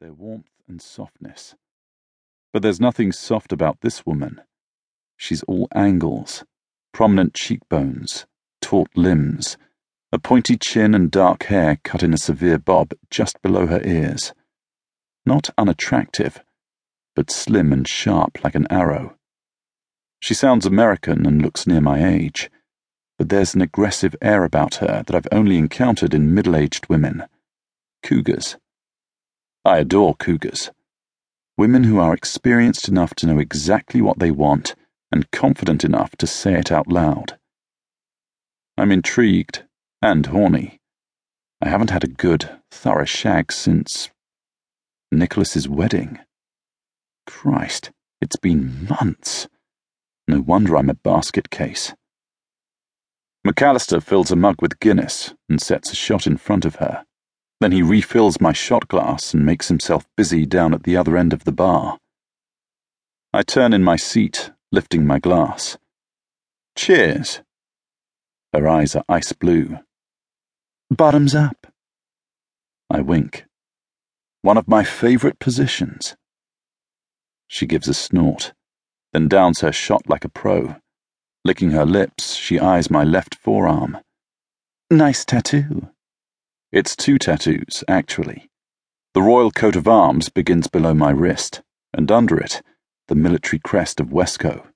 their warmth and softness. But there's nothing soft about this woman. She's all angles, prominent cheekbones, taut limbs, a pointy chin and dark hair cut in a severe bob just below her ears. Not unattractive, but slim and sharp like an arrow. She sounds American and looks near my age, but there's an aggressive air about her that I've only encountered in middle aged women. Cougars. I adore cougars. Women who are experienced enough to know exactly what they want and confident enough to say it out loud. I'm intrigued and horny. I haven't had a good, thorough shag since. Nicholas's wedding. Christ, it's been months. No wonder I'm a basket case. McAllister fills a mug with Guinness and sets a shot in front of her. Then he refills my shot glass and makes himself busy down at the other end of the bar. I turn in my seat, lifting my glass. Cheers. Her eyes are ice blue. Bottoms up. I wink. One of my favourite positions. She gives a snort, then downs her shot like a pro. Licking her lips, she eyes my left forearm. Nice tattoo. It's two tattoos, actually. The royal coat of arms begins below my wrist, and under it, the military crest of Wessco.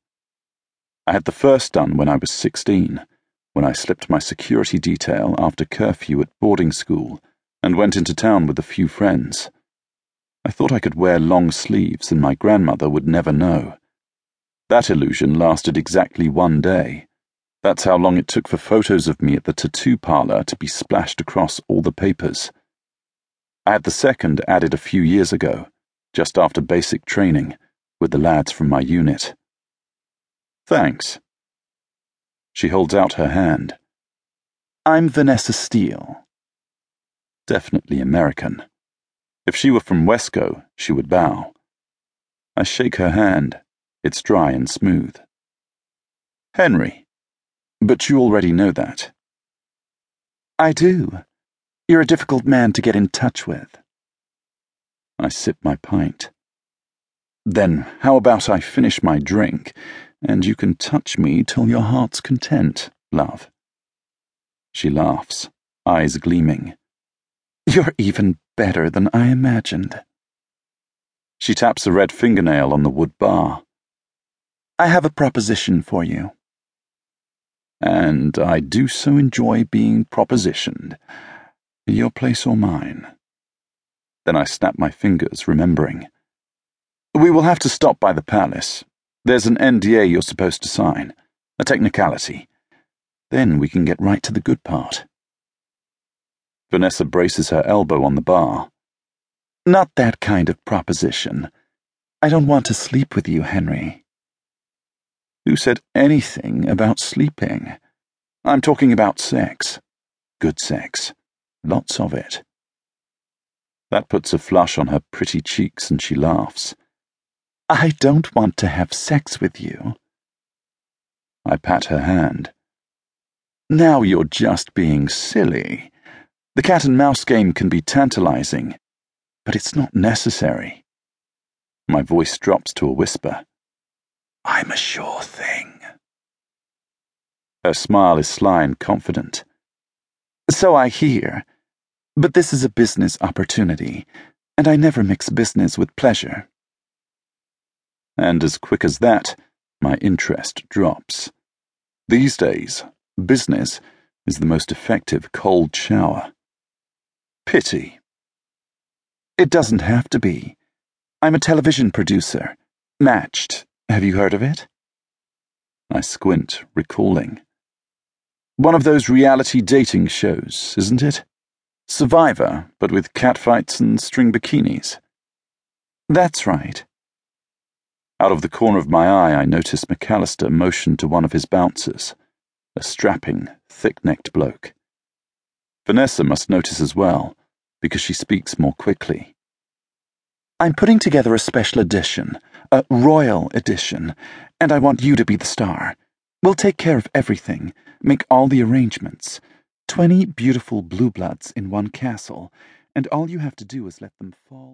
I had the first done when I was 16 when I slipped my security detail after curfew at boarding school and went into town with a few friends. I thought I could wear long sleeves and my grandmother would never know. That illusion lasted exactly one day. That's how long it took for photos of me at the tattoo parlor to be splashed across all the papers. I had the second added a few years ago, just after basic training, with the lads from my unit. Thanks. She holds out her hand. I'm Vanessa Steele. Definitely American. If she were from Wessco, she would bow. I shake her hand. It's dry and smooth. Henry. But you already know that. I do. You're a difficult man to get in touch with. I sip my pint. Then how about I finish my drink and you can touch me till your heart's content, love. She laughs, eyes gleaming. You're even better than I imagined. She taps a red fingernail on the wood bar. I have a proposition for you. And I do so enjoy being propositioned. Your place or mine? Then I snap my fingers, remembering. We will have to stop by the palace. There's an NDA you're supposed to sign, a technicality. Then we can get right to the good part. Vanessa braces her elbow on the bar. Not that kind of proposition. I don't want to sleep with you, Henry. Who said anything about sleeping? I'm talking about sex. Good sex. Lots of it. That puts a flush on her pretty cheeks and she laughs. I don't want to have sex with you. I pat her hand. Now you're just being silly. The cat and mouse game can be tantalizing, but it's not necessary. My voice drops to a whisper. I'm a sure thing. Her smile is sly and confident. So I hear. But this is a business opportunity, and I never mix business with pleasure and as quick as that, my interest drops. These days, business is the most effective cold shower. Pity. It doesn't have to be. I'm a television producer. Matched. Have you heard of it? I squint, recalling. One of those reality dating shows, isn't it? Survivor, but with catfights and string bikinis. That's right. Out of the corner of my eye, I noticed McAllister motion to one of his bouncers, a strapping, thick necked bloke. Vanessa must notice as well, because she speaks more quickly. I'm putting together a special edition, a royal edition, and I want you to be the star. We'll take care of everything, make all the arrangements. Twenty beautiful blue bloods in one castle, and all you have to do is let them fall.